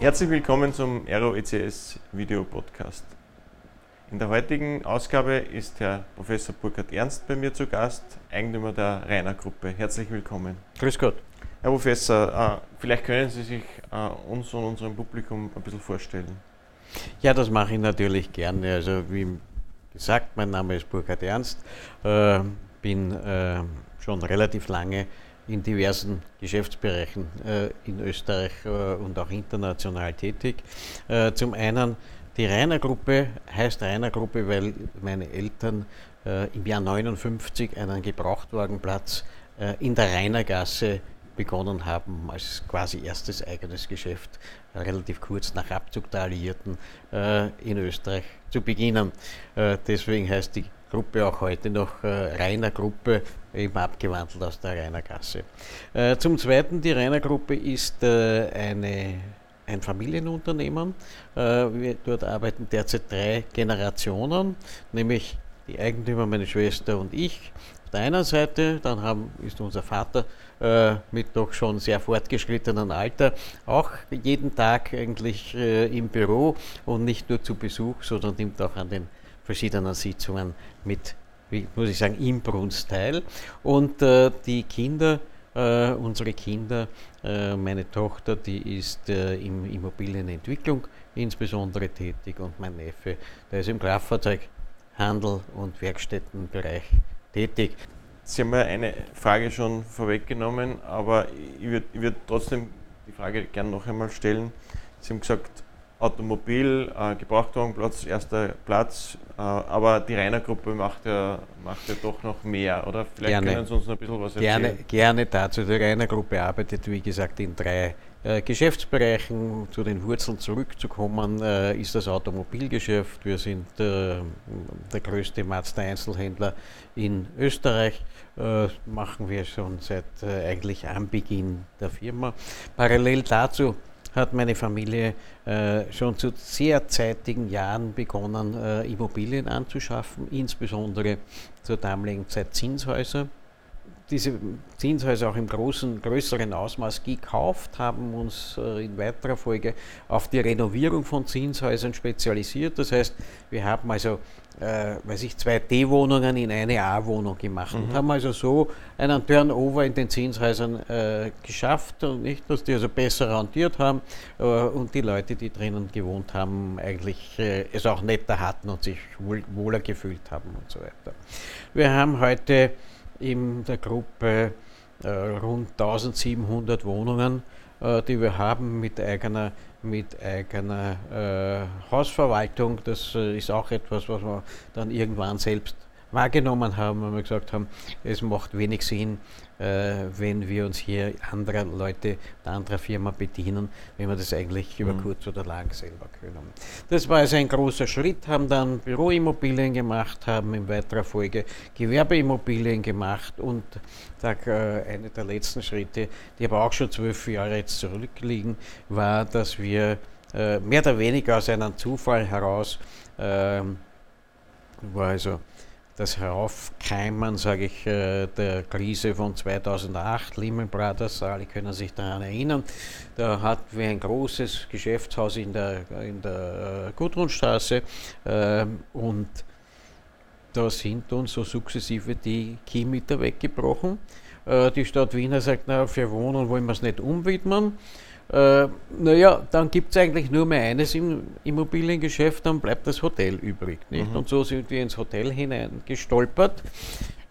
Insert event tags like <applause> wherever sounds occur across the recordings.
Herzlich willkommen zum Aero ECS Video Podcast. In der heutigen Ausgabe ist Herr Professor Burkhard Ernst bei mir zu Gast, Eigentümer der Rainer Gruppe. Herzlich willkommen. Grüß Gott. Herr Professor, äh, vielleicht können Sie sich äh, uns und unserem Publikum ein bisschen vorstellen. Ja, das mache ich natürlich gerne. Also wie gesagt, mein Name ist Burkhard Ernst, äh, bin schon relativ lange in diversen Geschäftsbereichen äh, in Österreich äh, und auch international tätig. Äh, zum einen die Rainer Gruppe heißt Rainer Gruppe, weil meine Eltern im Jahr 59 einen Gebrauchtwagenplatz in der Rainergasse begonnen haben als quasi erstes eigenes Geschäft, relativ kurz nach Abzug der Alliierten äh, in Österreich zu beginnen. Äh, deswegen heißt die Gruppe auch heute noch äh, Rainer Gruppe, eben abgewandelt aus der Rainer Gasse. Äh, zum Zweiten, die Rainer Gruppe ist äh, eine ein Familienunternehmen. Äh, wir dort arbeiten derzeit drei Generationen, nämlich die Eigentümer, meine Schwester und ich auf der einen Seite, dann haben, ist unser Vater äh, mit doch schon sehr fortgeschrittenem Alter auch jeden Tag eigentlich äh, im Büro und nicht nur zu Besuch, sondern nimmt auch an den verschiedenen Sitzungen mit, wie muss ich sagen, im Brunst teil. Und äh, die Kinder, äh, unsere Kinder, äh, meine Tochter, die ist äh, im Immobilienentwicklung insbesondere tätig und mein Neffe, der ist im Kraftfahrzeughandel und Werkstättenbereich tätig. Sie haben ja eine Frage schon vorweggenommen, aber ich würde würd trotzdem die Frage gerne noch einmal stellen. Sie haben gesagt, Automobil, äh, Gebrauchtwagenplatz, erster Platz, äh, aber die Rainer Gruppe macht ja, macht ja doch noch mehr, oder? Vielleicht gerne, können Sie uns noch ein bisschen was erzählen. Gerne, gerne dazu. Die Rainer Gruppe arbeitet, wie gesagt, in drei äh, Geschäftsbereichen. Zu den Wurzeln zurückzukommen, äh, ist das Automobilgeschäft. Wir sind äh, der größte Mazda-Einzelhändler in Österreich. Äh, machen wir schon seit eigentlich Anbeginn der Firma. Parallel dazu hat meine Familie äh, schon zu sehr zeitigen Jahren begonnen, äh, Immobilien anzuschaffen, insbesondere zur damaligen Zeit Zinshäuser. Diese Zinshäuser auch im großen, größeren Ausmaß gekauft, haben uns äh, in weiterer Folge auf die Renovierung von Zinshäusern spezialisiert. Das heißt, wir haben also äh, weiß ich, zwei D-Wohnungen in eine A-Wohnung gemacht mhm. und haben also so einen Turnover in den Zinshäusern äh, geschafft und nicht, dass die also besser rentiert haben äh, und die Leute, die drinnen gewohnt haben, eigentlich äh, es auch netter hatten und sich wohl, wohler gefühlt haben und so weiter. Wir haben heute in der Gruppe äh, rund 1700 Wohnungen, äh, die wir haben mit eigener mit eigener äh, Hausverwaltung. Das äh, ist auch etwas, was wir dann irgendwann selbst wahrgenommen haben, weil wir gesagt haben, es macht wenig Sinn, wenn wir uns hier anderer Leute, der anderer Firma bedienen, wenn wir das eigentlich über mhm. kurz oder lang selber können. Das war also ein großer Schritt, haben dann Büroimmobilien gemacht, haben in weiterer Folge Gewerbeimmobilien gemacht und sag, äh, eine der letzten Schritte, die aber auch schon zwölf Jahre jetzt zurückliegen, war, dass wir äh, mehr oder weniger aus einem Zufall heraus, äh, war also das Heraufkeimen, sage ich, äh, der Krise von 2008, Lehman Brothers, alle können sich daran erinnern. Da hatten wir ein großes Geschäftshaus in der, in der äh, Gudrunstraße ähm, und da sind uns so sukzessive die Kilometer weggebrochen. Äh, die Stadt Wiener sagt, na, für Wohnen wollen wir es nicht umwidmen. Äh, naja, dann gibt es eigentlich nur mehr eines im Immobiliengeschäft, dann bleibt das Hotel übrig. Nicht? Mhm. Und so sind wir ins Hotel hineingestolpert,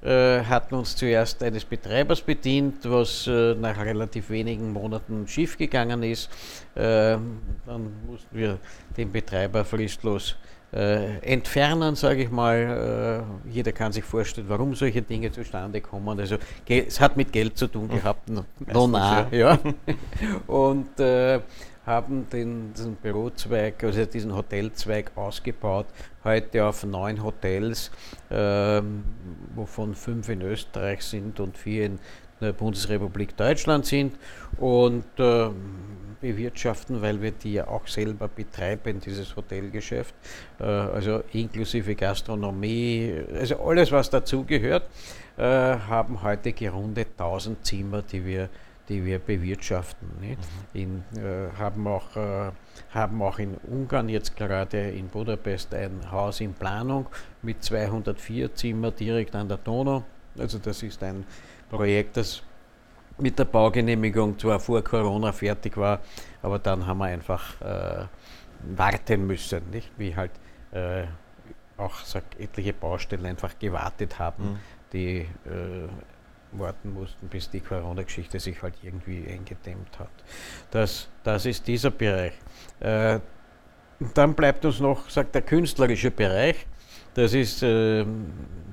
äh, hatten uns zuerst eines Betreibers bedient, was äh, nach relativ wenigen Monaten schiefgegangen ist. Äh, dann mussten wir den Betreiber fristlos äh, entfernen, sage ich mal. Äh, jeder kann sich vorstellen, warum solche Dinge zustande kommen. Also es hat mit Geld zu tun gehabt, no, no nah, ja. <laughs> <laughs> Und äh, haben den, diesen Bürozweig, also diesen Hotelzweig ausgebaut, heute auf neun Hotels, ähm, wovon fünf in Österreich sind und vier in der Bundesrepublik Deutschland sind. Und äh, bewirtschaften, weil wir die ja auch selber betreiben, dieses Hotelgeschäft, äh, also inklusive Gastronomie, also alles, was dazugehört, äh, haben heute gerundet 1000 Zimmer, die wir die wir bewirtschaften. Mhm. In, äh, haben, auch, äh, haben auch in Ungarn jetzt gerade in Budapest ein Haus in Planung mit 204 Zimmer direkt an der Donau. Also das ist ein Projekt, das mit der Baugenehmigung zwar vor Corona fertig war, aber dann haben wir einfach äh, warten müssen, nicht? wie halt äh, auch sag, etliche Baustellen einfach gewartet haben, mhm. die äh, warten mussten, bis die Corona-Geschichte sich halt irgendwie eingedämmt hat. Das, das ist dieser Bereich. Äh, dann bleibt uns noch, sagt der künstlerische Bereich. Das ist äh,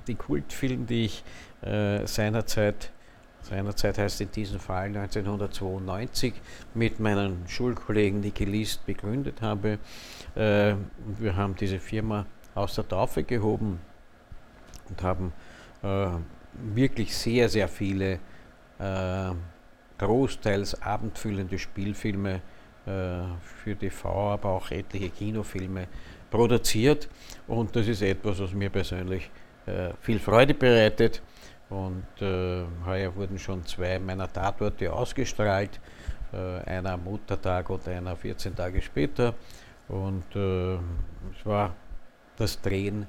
die Kultfilm, die ich äh, seinerzeit, seinerzeit heißt in diesem Fall 1992, mit meinem Schulkollegen Niki List begründet habe. Äh, wir haben diese Firma aus der Taufe gehoben und haben äh, wirklich sehr, sehr viele äh, großteils abendfüllende Spielfilme äh, für TV, aber auch etliche Kinofilme produziert. Und das ist etwas, was mir persönlich viel Freude bereitet. Und äh, heuer wurden schon zwei meiner Tatorte ausgestrahlt, äh, einer am Muttertag und einer 14 Tage später. Und äh, es war das Drehen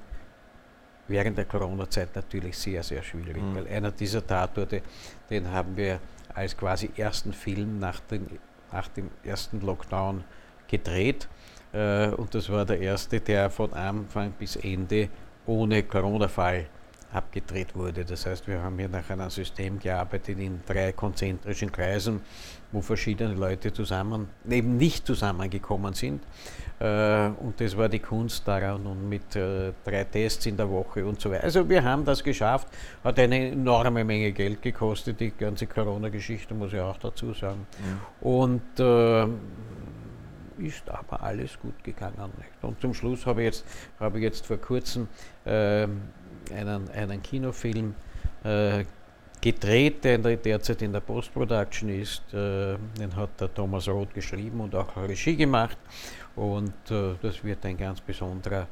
während der Corona-Zeit natürlich sehr, sehr schwierig, mhm. weil einer dieser Tatorte, den haben wir als quasi ersten Film nach, den, nach dem ersten Lockdown gedreht. Äh, und das war der erste, der von Anfang bis Ende ohne Corona-Fall abgedreht wurde. Das heißt, wir haben hier nach einem System gearbeitet in drei konzentrischen Kreisen, wo verschiedene Leute zusammen, eben nicht zusammengekommen sind. Äh, und das war die Kunst daran und mit äh, drei Tests in der Woche und so weiter. Also wir haben das geschafft, hat eine enorme Menge Geld gekostet, die ganze Corona-Geschichte muss ich auch dazu sagen. Ja. Und äh, ist aber alles gut gegangen. Nicht? Und zum Schluss habe ich jetzt, habe ich jetzt vor kurzem äh, einen, einen Kinofilm äh, gedreht, der derzeit in der Post-Production ist. Äh, den hat der Thomas Roth geschrieben und auch Regie gemacht. Und äh, das wird ein ganz besonderer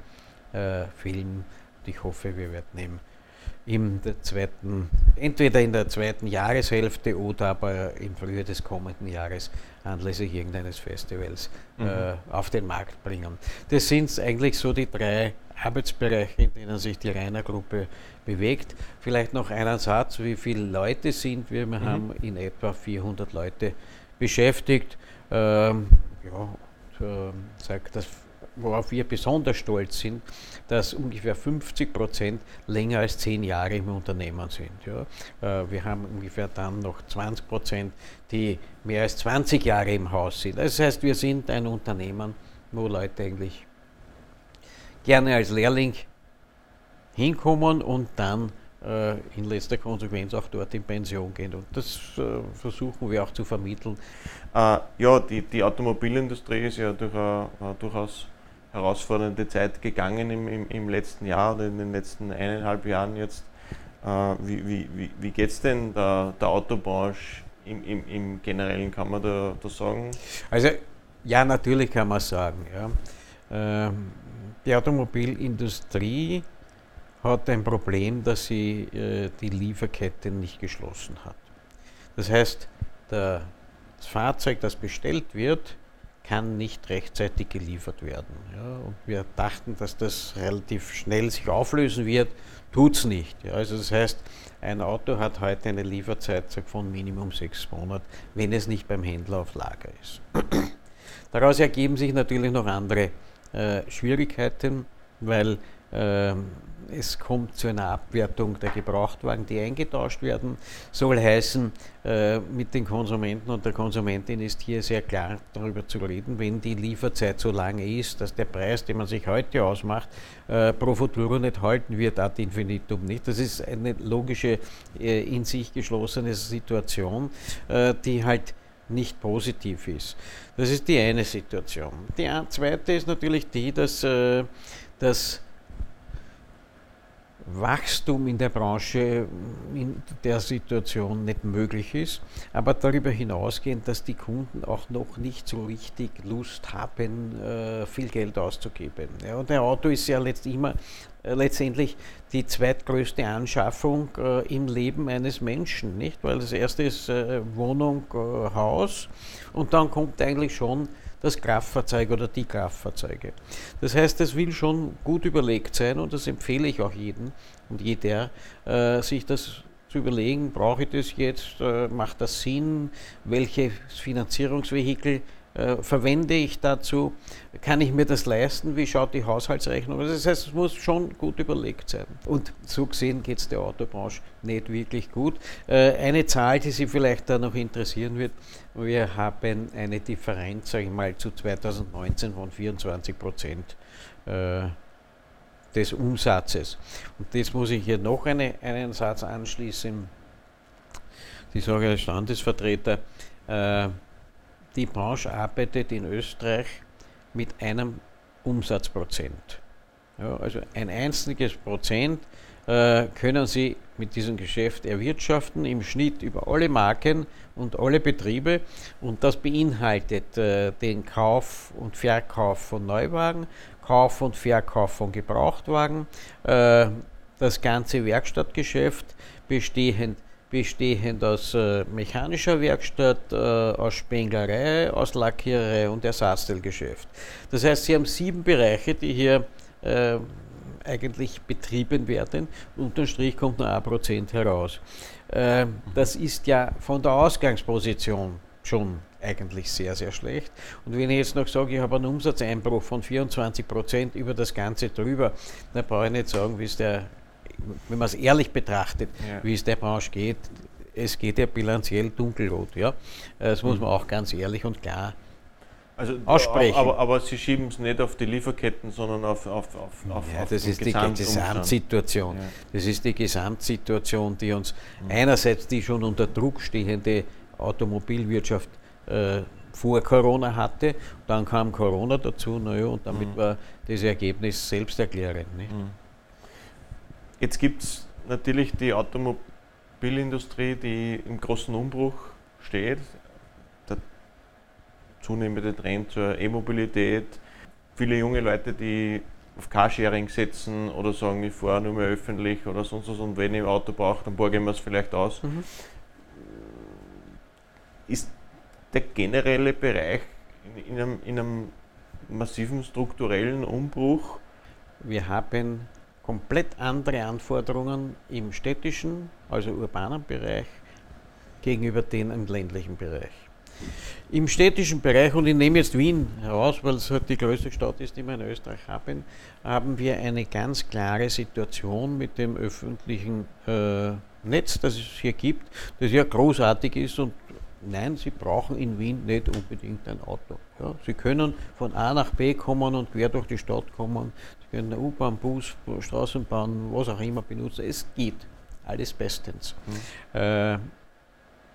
äh, Film. Ich hoffe, wir werden ihn im zweiten, entweder in der zweiten Jahreshälfte oder aber im Frühjahr des kommenden Jahres anlässlich irgendeines Festivals mhm. äh, auf den Markt bringen. Das sind eigentlich so die drei Arbeitsbereiche, in denen sich die Rainer-Gruppe bewegt. Vielleicht noch einen Satz, wie viele Leute sind wir? Wir mhm. haben in etwa 400 Leute beschäftigt. Ähm, ja, und, äh, sagt, dass, worauf wir besonders stolz sind, dass ungefähr 50 Prozent länger als zehn Jahre im Unternehmen sind. Ja. Äh, wir haben ungefähr dann noch 20 Prozent, die mehr als 20 Jahre im Haus sind. Das heißt, wir sind ein Unternehmen, wo Leute eigentlich gerne als Lehrling hinkommen und dann äh, in letzter Konsequenz auch dort in Pension gehen. Und das äh, versuchen wir auch zu vermitteln. Äh, ja, die, die Automobilindustrie ist ja durch eine, eine durchaus herausfordernde Zeit gegangen im, im, im, letzten Jahr oder in den letzten eineinhalb Jahren jetzt. Äh, wie wie, wie, wie geht es denn der, der Autobranche im, im, im Generellen, kann man da, da sagen? Also ja, natürlich kann man sagen. Ja. Ähm, die Automobilindustrie hat ein Problem, dass sie äh, die Lieferkette nicht geschlossen hat. Das heißt, der, das Fahrzeug, das bestellt wird, kann nicht rechtzeitig geliefert werden. Ja, und wir dachten, dass das relativ schnell sich auflösen wird, tut es nicht. Ja, also das heißt, ein Auto hat heute eine Lieferzeit von Minimum sechs Monaten, wenn es nicht beim Händler auf Lager ist. <clears throat> Daraus ergeben sich natürlich noch andere Schwierigkeiten, weil äh, es kommt zu einer Abwertung der Gebrauchtwagen, die eingetauscht werden. Soll heißen, äh, mit den Konsumenten und der Konsumentin ist hier sehr klar darüber zu reden, wenn die Lieferzeit so lange ist, dass der Preis, den man sich heute ausmacht, äh, pro futuro nicht halten wird, ad infinitum nicht. Das ist eine logische, äh, in sich geschlossene Situation, äh, die halt nicht positiv ist. Das ist die eine Situation. Die zweite ist natürlich die, dass, äh, dass Wachstum in der Branche in der Situation nicht möglich ist, aber darüber hinausgehend, dass die Kunden auch noch nicht so richtig Lust haben, äh, viel Geld auszugeben. Und ein Auto ist ja letztlich immer äh, letztendlich die zweitgrößte Anschaffung äh, im Leben eines Menschen, nicht? Weil das erste ist äh, Wohnung, äh, Haus und dann kommt eigentlich schon das Kraftfahrzeug oder die Kraftfahrzeuge. Das heißt, es will schon gut überlegt sein und das empfehle ich auch jedem und jeder, äh, sich das zu überlegen, brauche ich das jetzt, äh, macht das Sinn, welches Finanzierungsvehikel äh, verwende ich dazu, kann ich mir das leisten, wie schaut die Haushaltsrechnung aus. Das heißt, es muss schon gut überlegt sein. Und so gesehen geht es der Autobranche nicht wirklich gut. Äh, eine Zahl, die Sie vielleicht da noch interessieren wird, wir haben eine Differenz, sage ich mal, zu 2019 von 24 Prozent äh, des Umsatzes. Und jetzt muss ich hier noch eine, einen Satz anschließen. Die sage als Standesvertreter, äh, die Branche arbeitet in Österreich mit einem Umsatzprozent. Ja, also ein einziges Prozent äh, können Sie mit diesem Geschäft erwirtschaften, im Schnitt über alle Marken und alle Betriebe. Und das beinhaltet äh, den Kauf und Verkauf von Neuwagen, Kauf und Verkauf von Gebrauchtwagen, äh, das ganze Werkstattgeschäft bestehend bestehend aus äh, mechanischer Werkstatt, äh, aus Spenglerei, aus Lackiererei und Ersatzteilgeschäft. Das heißt, Sie haben sieben Bereiche, die hier äh, eigentlich betrieben werden. Unterm Strich kommt nur ein Prozent heraus. Äh, das ist ja von der Ausgangsposition schon eigentlich sehr, sehr schlecht. Und wenn ich jetzt noch sage, ich habe einen Umsatzeinbruch von 24 Prozent über das Ganze drüber, dann brauche ich nicht sagen, wie es der wenn man es ehrlich betrachtet, ja. wie es der Branche geht, es geht ja bilanziell dunkelrot. Ja? Das muss man mhm. auch ganz ehrlich und klar also, aussprechen. Aber, aber Sie schieben es nicht auf die Lieferketten, sondern auf, auf, auf, auf, ja, das ist die Gesamtsituation. Ja. Das ist die Gesamtsituation, die uns mhm. einerseits die schon unter Druck stehende Automobilwirtschaft äh, vor Corona hatte, dann kam Corona dazu, naja, und damit mhm. war das Ergebnis selbsterklärend. Nicht? Mhm. Jetzt gibt es natürlich die Automobilindustrie, die im großen Umbruch steht. Der zunehmende Trend zur E-Mobilität. Viele junge Leute, die auf Carsharing setzen oder sagen, ich fahre nur mehr öffentlich oder sonst was und wenn ich ein Auto brauche, dann borge ich mir es vielleicht aus. Mhm. Ist der generelle Bereich in einem, in einem massiven strukturellen Umbruch? Wir haben komplett andere Anforderungen im städtischen, also urbanen Bereich gegenüber denen im ländlichen Bereich. Im städtischen Bereich, und ich nehme jetzt Wien heraus, weil es halt die größte Stadt ist, die wir in Österreich haben, haben wir eine ganz klare Situation mit dem öffentlichen äh, Netz, das es hier gibt, das ja großartig ist und nein, Sie brauchen in Wien nicht unbedingt ein Auto. Ja, Sie können von A nach B kommen und quer durch die Stadt kommen können U-Bahn, Bus, Straßenbahn, was auch immer benutzen. Es geht. Alles bestens. Mhm. Äh,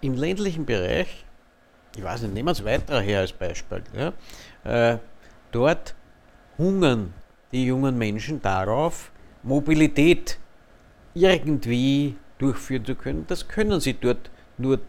Im ländlichen Bereich, ich weiß nicht, nehmen wir es weiter her als Beispiel. Ja, äh, dort hungern die jungen Menschen darauf, Mobilität irgendwie durchführen zu können. Das können sie dort nur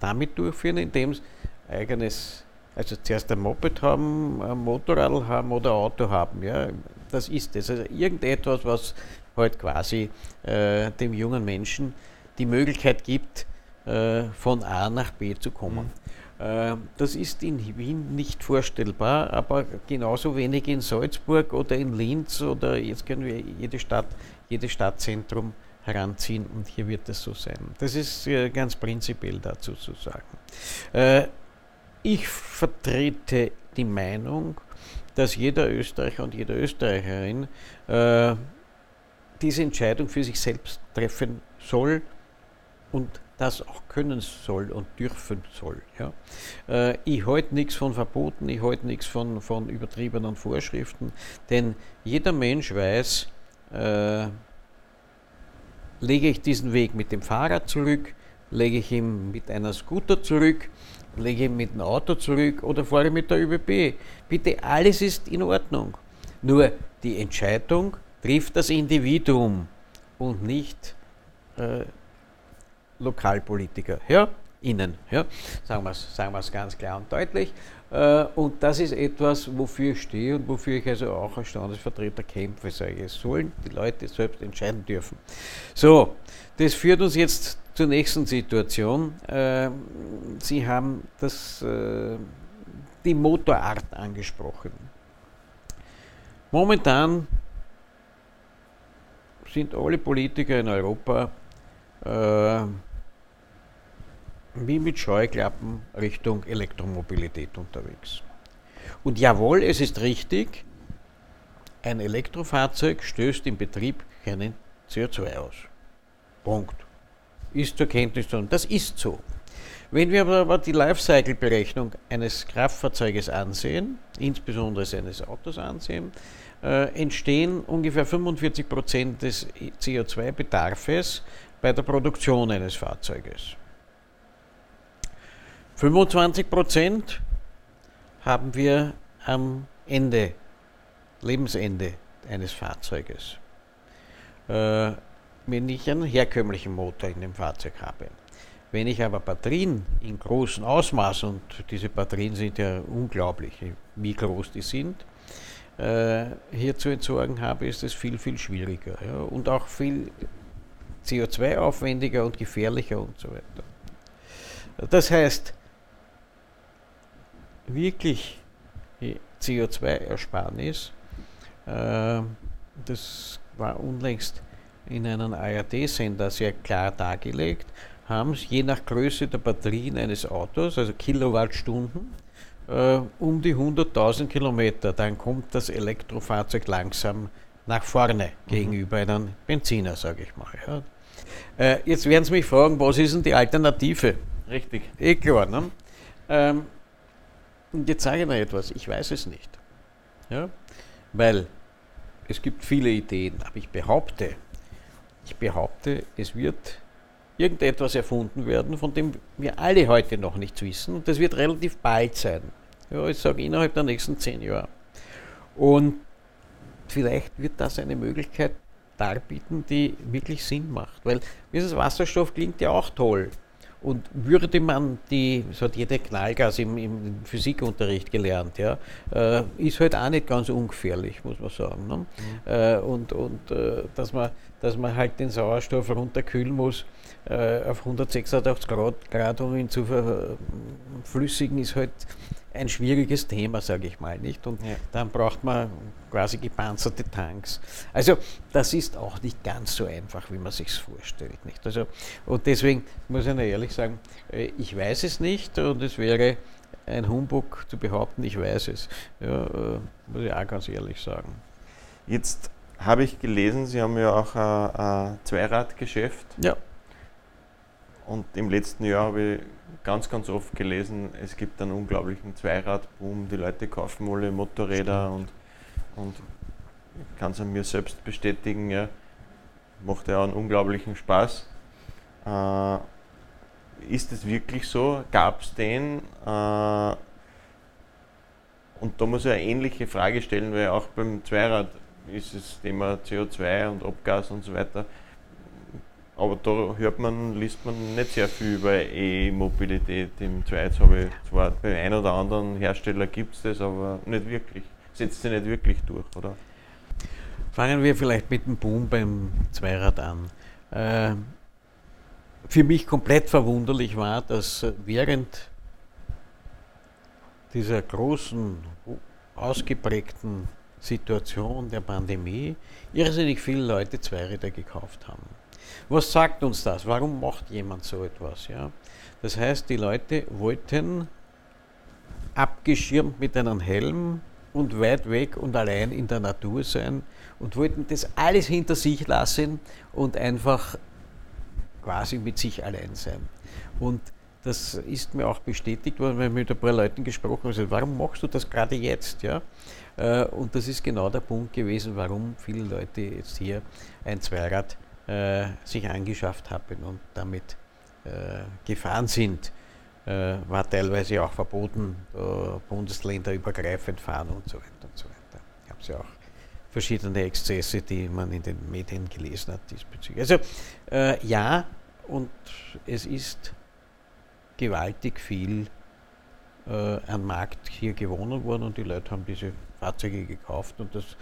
damit durchführen, indem sie eigenes also zuerst ein Moped haben, ein Motorrad haben oder ein Auto haben. Ja, das ist es. Also irgendetwas, was halt quasi äh, dem jungen Menschen die Möglichkeit gibt, äh, von A nach B zu kommen. Mhm. Äh, das ist in Wien nicht vorstellbar, aber genauso wenig in Salzburg oder in Linz oder jetzt können wir jede Stadt, jedes Stadtzentrum heranziehen und hier wird es so sein. Das ist äh, ganz prinzipiell dazu zu sagen. Äh, ich vertrete die Meinung, dass jeder Österreicher und jede Österreicherin äh, diese Entscheidung für sich selbst treffen soll und das auch können soll und dürfen soll. Ja. Äh, ich halte nichts von Verboten, ich halte nichts von, von übertriebenen Vorschriften, denn jeder Mensch weiß, äh, lege ich diesen Weg mit dem Fahrrad zurück, lege ich ihn mit einer Scooter zurück, lege ich mit dem Auto zurück oder fahre mit der ÖBB. Bitte, alles ist in Ordnung. Nur die Entscheidung trifft das Individuum und nicht äh, Lokalpolitiker. Ja? Innen. Ja? Sagen wir es sagen ganz klar und deutlich. Äh, und das ist etwas, wofür ich stehe und wofür ich also auch als Standesvertreter kämpfe, sage ich. Es sollen die Leute selbst entscheiden dürfen. So, das führt uns jetzt zur nächsten Situation. Äh, Sie haben das, äh, die Motorart angesprochen. Momentan sind alle Politiker in Europa wie mit Scheuklappen Richtung Elektromobilität unterwegs. Und jawohl, es ist richtig, ein Elektrofahrzeug stößt im Betrieb keinen CO2 aus. Punkt. Ist zur Kenntnis und das ist so. Wenn wir aber die Lifecycle-Berechnung eines Kraftfahrzeuges ansehen, insbesondere eines Autos ansehen, äh, entstehen ungefähr 45 Prozent des CO2-Bedarfes bei der Produktion eines Fahrzeuges. 25 Prozent haben wir am Ende, Lebensende eines Fahrzeuges. Äh, wenn ich einen herkömmlichen Motor in dem Fahrzeug habe. Wenn ich aber Batterien in großem Ausmaß, und diese Batterien sind ja unglaublich, wie groß die sind, äh, hier zu entsorgen habe, ist es viel, viel schwieriger ja, und auch viel CO2-aufwendiger und gefährlicher und so weiter. Das heißt, wirklich CO2-Ersparnis. Äh, das war unlängst in einem ARD-Sender sehr klar dargelegt, haben es je nach Größe der Batterien eines Autos, also Kilowattstunden, äh, um die 100.000 Kilometer. Dann kommt das Elektrofahrzeug langsam nach vorne mhm. gegenüber einem Benziner, sage ich mal. Ja. Äh, jetzt werden Sie mich fragen, was ist denn die Alternative? Richtig. Eh klar, ne? Ähm, jetzt sage ich noch etwas, ich weiß es nicht. Ja? Weil es gibt viele Ideen, aber ich behaupte, ich behaupte, es wird irgendetwas erfunden werden, von dem wir alle heute noch nichts wissen. Und das wird relativ bald sein. Ja, ich sage innerhalb der nächsten zehn Jahre. Und vielleicht wird das eine Möglichkeit darbieten, die wirklich Sinn macht. Weil dieses Wasserstoff klingt ja auch toll. Und würde man die, das hat jeder Knallgas im, im Physikunterricht gelernt, ja, äh, ist halt auch nicht ganz ungefährlich, muss man sagen. Ne? Mhm. Äh, und und äh, dass, man, dass man halt den Sauerstoff runterkühlen muss äh, auf 186 Grad, Grad, um ihn zu verflüssigen, ist halt ein schwieriges Thema, sage ich mal, nicht? Und ja. dann braucht man quasi gepanzerte Tanks. Also das ist auch nicht ganz so einfach, wie man sich vorstellt, nicht? Also und deswegen muss ich ehrlich sagen, äh, ich weiß es nicht und es wäre ein Humbug zu behaupten, ich weiß es. Ja, äh, muss ich auch ganz ehrlich sagen. Jetzt habe ich gelesen, Sie haben ja auch ein, ein Zweiradgeschäft. Ja. Und im letzten Jahr habe ich ganz, ganz oft gelesen, es gibt einen unglaublichen Zweiradboom. Die Leute kaufen alle Motorräder und, und ich kann es an mir selbst bestätigen, ja, macht ja einen unglaublichen Spaß. Äh, ist es wirklich so? Gab es den? Äh, und da muss ich eine ähnliche Frage stellen, weil auch beim Zweirad ist das Thema CO2 und Abgas und so weiter aber da hört man, liest man nicht sehr viel über E-Mobilität im Schweiz. Habe ich zwar bei einem oder anderen Hersteller gibt es das, aber nicht wirklich. Setzt sich nicht wirklich durch, oder? Fangen wir vielleicht mit dem Boom beim Zweirad an. Äh, für mich komplett verwunderlich war, dass während dieser großen, ausgeprägten Situation der Pandemie irrsinnig viele Leute Zweiräder gekauft haben. Was sagt uns das? Warum macht jemand so etwas? Ja? Das heißt, die Leute wollten abgeschirmt mit einem Helm und weit weg und allein in der Natur sein und wollten das alles hinter sich lassen und einfach quasi mit sich allein sein. Und das ist mir auch bestätigt worden, weil ich mit ein paar Leuten gesprochen habe, warum machst du das gerade jetzt? Ja? Äh, und das ist genau der Punkt gewesen, warum viele Leute jetzt hier ein Zweirad äh, sich angeschafft haben und damit äh, gefahren sind. Äh, war teilweise auch verboten, bundesländerübergreifend fahren und so weiter und so weiter. Ich habe ja auch verschiedene Exzesse, die man in den Medien gelesen hat diesbezüglich. Also äh, ja, und es ist gewaltig viel äh, ein Markt hier gewonnen worden und die Leute haben diese Fahrzeuge gekauft und das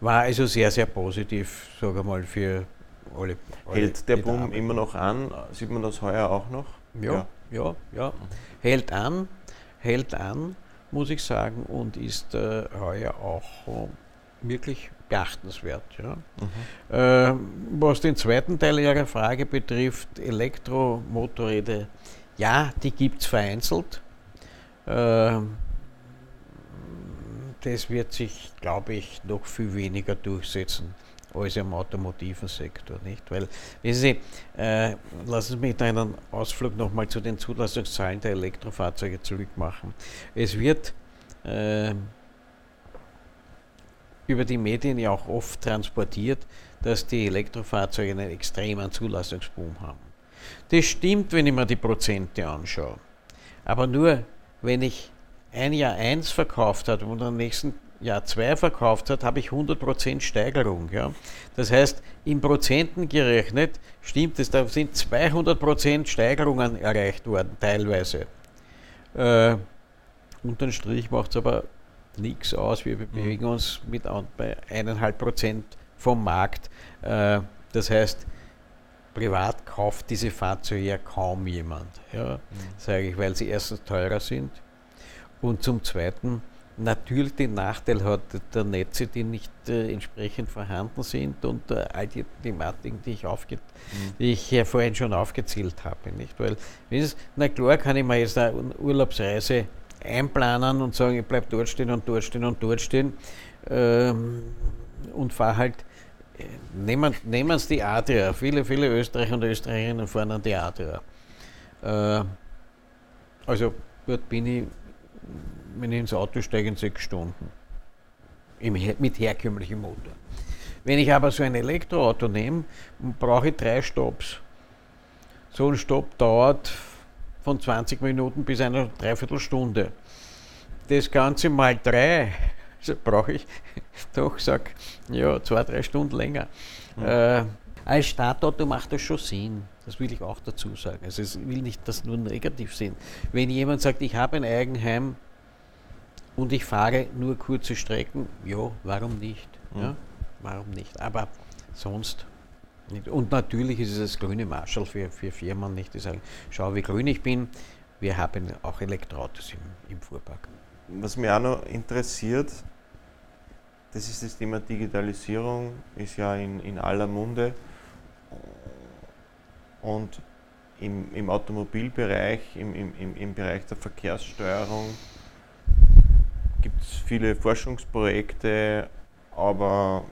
war also sehr, sehr positiv, sage mal, für alle. alle Hält der Boom immer noch an? Sieht man das heuer auch noch? Ja, ja, ja. ja. Hält an, hält an, muss ich sagen, und ist äh, heuer auch äh, wirklich beachtenswert. Ja. Mhm. Äh, was den zweiten Teil Ihrer Frage betrifft, Elektromotorräder, ja, die gibt es vereinzelt. Äh, das wird sich, glaube ich, noch viel weniger durchsetzen als im automotiven Sektor. Nicht? Weil, wissen Sie, äh, lassen Sie mich da einen Ausflug nochmal zu den Zulassungszahlen der Elektrofahrzeuge zurückmachen. Es wird äh, über die Medien ja auch oft transportiert, dass die Elektrofahrzeuge einen extremen Zulassungsboom haben. Das stimmt, wenn ich mir die Prozente anschaue. Aber nur, wenn ich ein Jahr 1 verkauft habe und am nächsten Jahr 2 verkauft hat, habe ich 100% Steigerung. Ja. Das heißt, in Prozenten gerechnet stimmt es, da sind 200% Steigerungen erreicht worden, teilweise. Äh, unterm Strich macht es aber nichts aus. Wir bewegen uns mit bei 1,5% vom Markt. Äh, das heißt, privat kauft diese Fahrzeuge ja kaum jemand, ja, mhm. sage ich, weil sie erstens teurer sind und zum Zweiten natürlich den Nachteil hat der Netze, die nicht äh, entsprechend vorhanden sind und äh, all die Thematiken, die ich, aufge mhm. die ich ja vorhin schon aufgezählt habe. Nicht? Weil, es, na klar kann ich mir jetzt eine Urlaubsreise einplanen und sagen, ich bleibe dort stehen und dort stehen und dort stehen ähm, und fahre halt äh, Nehmen, nehmen Sie die Adria. Viele, viele Österreicher und Österreicherinnen fahren an die Adria. Äh, also dort bin ich wenn ich ins Auto steige, in sechs Stunden. Im, mit herkömmlichem Motor. Wenn ich aber so ein Elektroauto nehme, brauche ich drei Stops. So ein Stopp dauert von 20 Minuten bis einer Dreiviertelstunde. Das Ganze mal drei, also brauche ich <laughs> doch, sag, ja, zwei, drei Stunden länger. Mhm. Äh, als Startauto macht das schon Sinn. Das will ich auch dazu sagen. Also ich will nicht, dass nur negativ sind. Wenn jemand sagt, ich habe ein Eigenheim und ich fahre nur kurze Strecken, ja, warum nicht? Mhm. Ja, warum nicht? Aber sonst nicht. Und natürlich ist es das grüne Marschall für, für Firmen, nicht? Die sagen, schau, wie grün ich bin. Wir haben auch Elektroautos im, im Fuhrpark. Was mich auch noch interessiert, das ist das Thema Digitalisierung, ist ja in, in aller Munde. Und im, im Automobilbereich, im, im, im Bereich der Verkehrssteuerung gibt es viele Forschungsprojekte, aber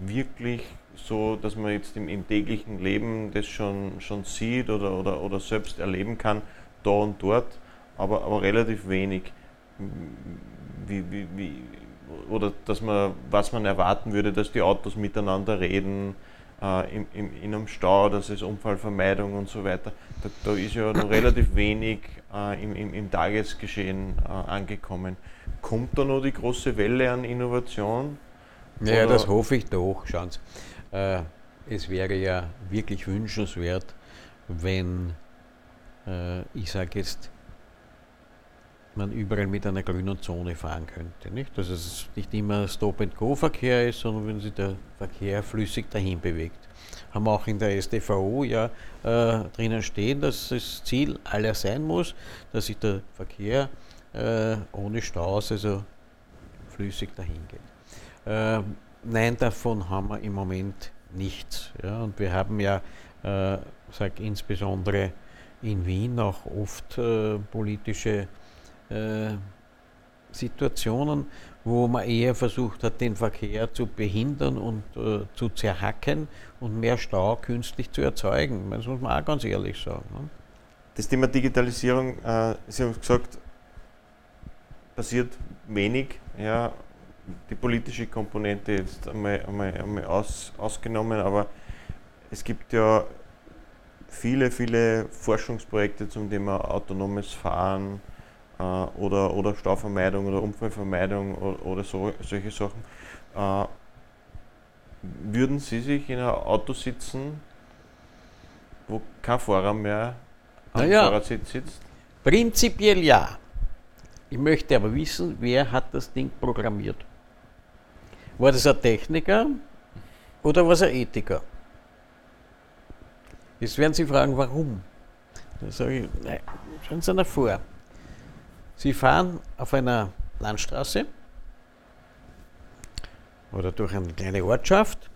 wirklich so, dass man jetzt im, im, täglichen Leben das schon, schon sieht oder, oder, oder selbst erleben kann, da und dort, aber, aber relativ wenig. Wie, wie, wie, oder dass man, was man erwarten würde, dass die Autos miteinander reden, äh, im, im, in einem Stau, das ist Unfallvermeidung und so weiter. Da, da ist ja noch relativ wenig äh, im, im, im, Tagesgeschehen äh, angekommen. Kommt da noch die große Welle an Innovation? Ja, das hoffe ich doch. Schauen Sie, äh, es wäre ja wirklich wünschenswert, wenn, äh, ich sage jetzt, man überall mit einer grünen Zone fahren könnte. Nicht? Dass es nicht immer Stop-and-Go-Verkehr ist, sondern wenn sich der Verkehr flüssig dahin bewegt. Haben auch in der STVO ja äh, drinnen stehen, dass das Ziel aller sein muss, dass sich der Verkehr äh, ohne Staus also flüssig dahin geht. Äh, nein, davon haben wir im Moment nichts. Ja? Und wir haben ja, äh, sag insbesondere in Wien auch oft äh, politische äh, Situationen, wo man eher versucht hat, den Verkehr zu behindern und äh, zu zerhacken und mehr Stau künstlich zu erzeugen. Das muss man auch ganz ehrlich sagen. Ne? Das Thema Digitalisierung, äh, Sie haben gesagt, passiert wenig. Ja, die politische Komponente jetzt einmal, einmal, einmal aus, ausgenommen, aber es gibt ja viele, viele Forschungsprojekte zum Thema autonomes Fahren, äh, oder, oder Stauvermeidung oder Unfallvermeidung oder, oder so, solche Sachen. Äh, würden Sie sich in ein Auto sitzen, wo kein Fahrer mehr am naja, Fahrersitz sitzt? Prinzipiell ja. Ich möchte aber wissen, wer hat das Ding programmiert. War das ein Techniker oder war es ein Ethiker? Jetzt werden Sie fragen, warum? Dann sage ich, nein, schauen Sie nach vor. Sie fahren auf einer Landstraße oder durch eine kleine Ortschaft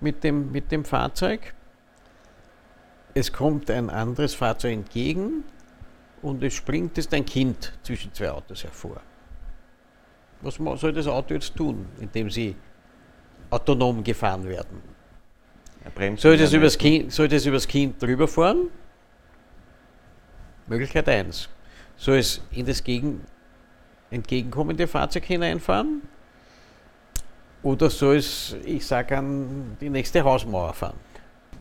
mit dem, mit dem Fahrzeug. Es kommt ein anderes Fahrzeug entgegen und es springt ist ein Kind zwischen zwei Autos hervor. Was soll das Auto jetzt tun, indem sie autonom gefahren werden? Soll das, übers kind, soll das übers Kind drüber fahren? Möglichkeit 1. Soll es in das gegen, entgegenkommende Fahrzeug hineinfahren? Oder soll es, ich sage an, die nächste Hausmauer fahren?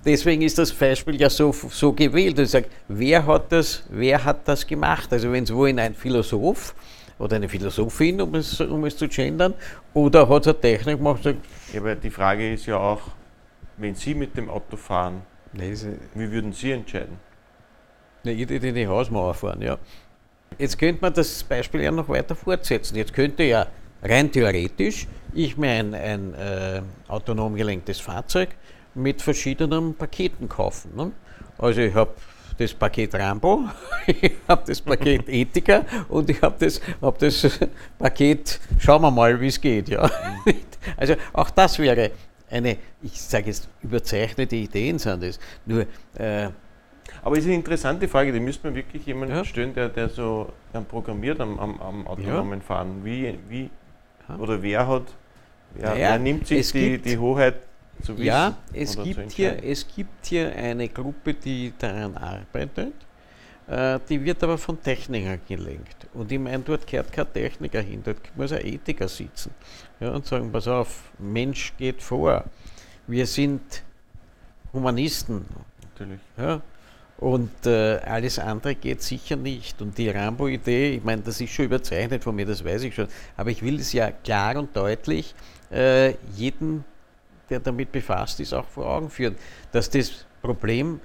Deswegen ist das Beispiel ja so, so gewählt. Ich sage, wer hat das, wer hat das gemacht? Also wenn es wohl ein Philosoph oder eine Philosophin, um es, um es zu gendern, oder hat es eine Technik gemacht? Sagt, ja, aber die Frage ist ja auch, wenn Sie mit dem Auto fahren, wie würden Sie entscheiden? Ich würde in die Hausmauer fahren, ja. Jetzt könnte man das Beispiel ja noch weiter fortsetzen. Jetzt könnte ja rein theoretisch ich mir ein, ein äh, autonom gelenktes Fahrzeug mit verschiedenen Paketen kaufen. Ne? Also ich habe das Paket Rambo, <laughs> ich habe das Paket <laughs> Ethiker und ich habe das, hab das Paket, schauen wir mal, wie es geht. Ja. Also auch das wäre eine, ich sage jetzt, überzeichnete Ideen sind es. Nur äh, aber es ist eine interessante Frage, die müsste man wirklich jemanden ja. stellen, der, der so ähm, programmiert am, am, am autonomen ja. Fahren. Wie, wie oder wer hat, wer, naja, wer nimmt sich die, die Hoheit zu wissen? Ja, es gibt, hier, es gibt hier eine Gruppe, die daran arbeitet. Äh, die wird aber von Technikern gelenkt. Und ich meine, dort gehört kein Techniker hin, dort muss ein Ethiker sitzen ja, und sagen, pass auf, Mensch geht vor. Wir sind Humanisten. Natürlich. Ja, und äh, alles andere geht sicher nicht. Und die Rambo-Idee, ich meine, das ist schon überzeichnet von mir, das weiß ich schon, aber ich will es ja klar und deutlich äh, jedem, der damit befasst ist, auch vor Augen führen, dass das Problem,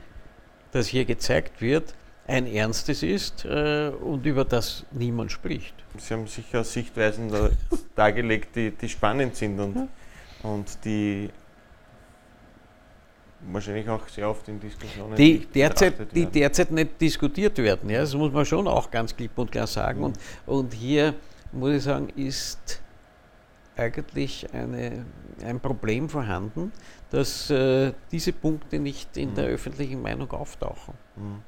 das hier gezeigt wird, ein ernstes ist äh, und über das niemand spricht. Sie haben sicher Sichtweisen <laughs> dargelegt, die, die spannend sind und, ja. und die wahrscheinlich auch sehr oft in Diskussionen. Die derzeit, die derzeit nicht diskutiert werden. Ja, das muss man schon auch ganz klipp und klar sagen. Mhm. Und, und hier muss ich sagen, ist eigentlich eine, ein Problem vorhanden, dass äh, diese Punkte nicht in mhm. der öffentlichen Meinung auftauchen. Mhm.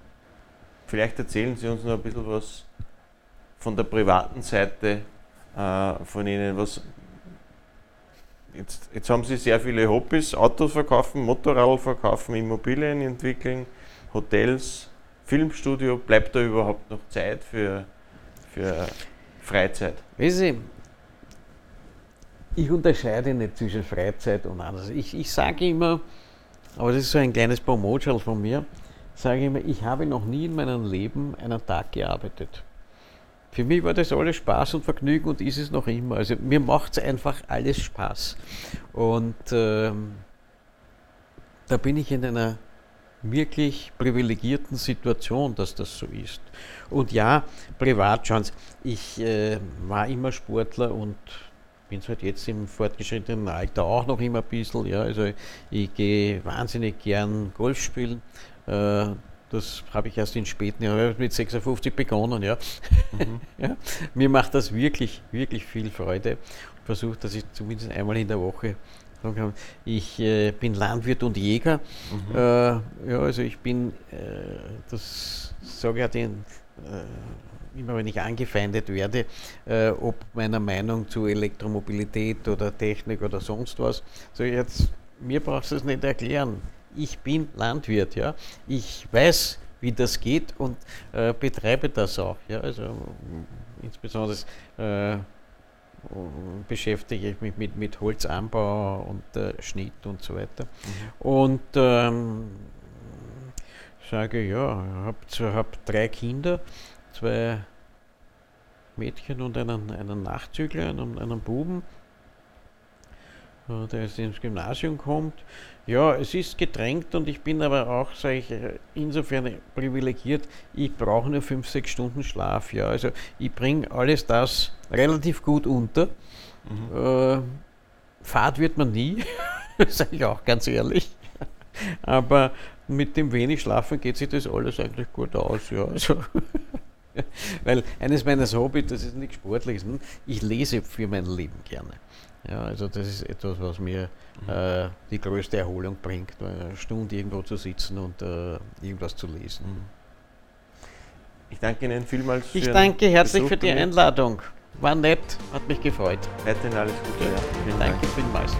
Vielleicht erzählen Sie uns noch ein bisschen was von der privaten Seite äh, von Ihnen. Was, Jetzt, jetzt haben Sie sehr viele Hobbys, Autos verkaufen, Motorrad verkaufen, Immobilien entwickeln, Hotels, Filmstudio. Bleibt da überhaupt noch Zeit für, für Freizeit? Wissen Sie, ich unterscheide nicht zwischen Freizeit und anders. Ich, ich sage immer, aber das ist so ein kleines Promotional von mir, sage immer, ich habe noch nie in meinem Leben einen Tag gearbeitet. Für mich war das alles Spaß und Vergnügen und ist es noch immer. Also mir macht es einfach alles Spaß. Und ähm, da bin ich in einer wirklich privilegierten Situation, dass das so ist. Und ja, privat schauen Sie, ich äh, war immer Sportler und bin es halt jetzt im fortgeschrittenen Alter auch noch immer ein bisschen. Ja, also ich gehe wahnsinnig gern Golf spielen. Äh, das habe ich erst in späten Jahren mit 56 begonnen. Ja. Mhm. <laughs> ja. Mir macht das wirklich, wirklich viel Freude. Ich versuche, dass ich zumindest einmal in der Woche sagen kann, ich äh, bin Landwirt und Jäger. Mhm. Äh, ja, also ich bin, äh, das sage ich ja den, äh, immer wenn ich angefeindet werde, äh, ob meiner Meinung zu Elektromobilität oder Technik oder sonst was. So jetzt, mir brauchst du es nicht erklären ich bin Landwirt, ja. Ich weiß, wie das geht und äh, betreibe das auch. Ja. Also insbesondere äh, beschäftige ich mich mit, mit Holzanbau und äh, Schnitt und so weiter. Mhm. Und ähm, sage, ja, ich habe hab drei Kinder, zwei Mädchen und einen, einen Nachzügler, einen, einen Buben. der jetzt ins Gymnasium kommt. Ja, es ist gedrängt und ich bin aber auch, sage ich, insofern privilegiert, ich brauche nur 5, 6 Stunden Schlaf. Ja. Also ich bringe alles das relativ gut unter. Mhm. Äh, Fahrt wird man nie, <laughs> sage ich auch ganz ehrlich. Aber mit dem wenig Schlafen geht sich das alles eigentlich gut aus. Ja. Also <laughs> Weil eines meiner Hobbys, das ist nichts Sportliches, hm, ich lese für mein Leben gerne. Ja, also das ist etwas, was mir mhm. äh, die größte Erholung bringt, eine Stunde irgendwo zu sitzen und äh, irgendwas zu lesen. Mhm. Ich danke Ihnen vielmals. Ich danke herzlich Besuch für die Einladung. War nett, hat mich gefreut. Weiterhin alles Gute. Ja. Vielen danke Dank. vielmals.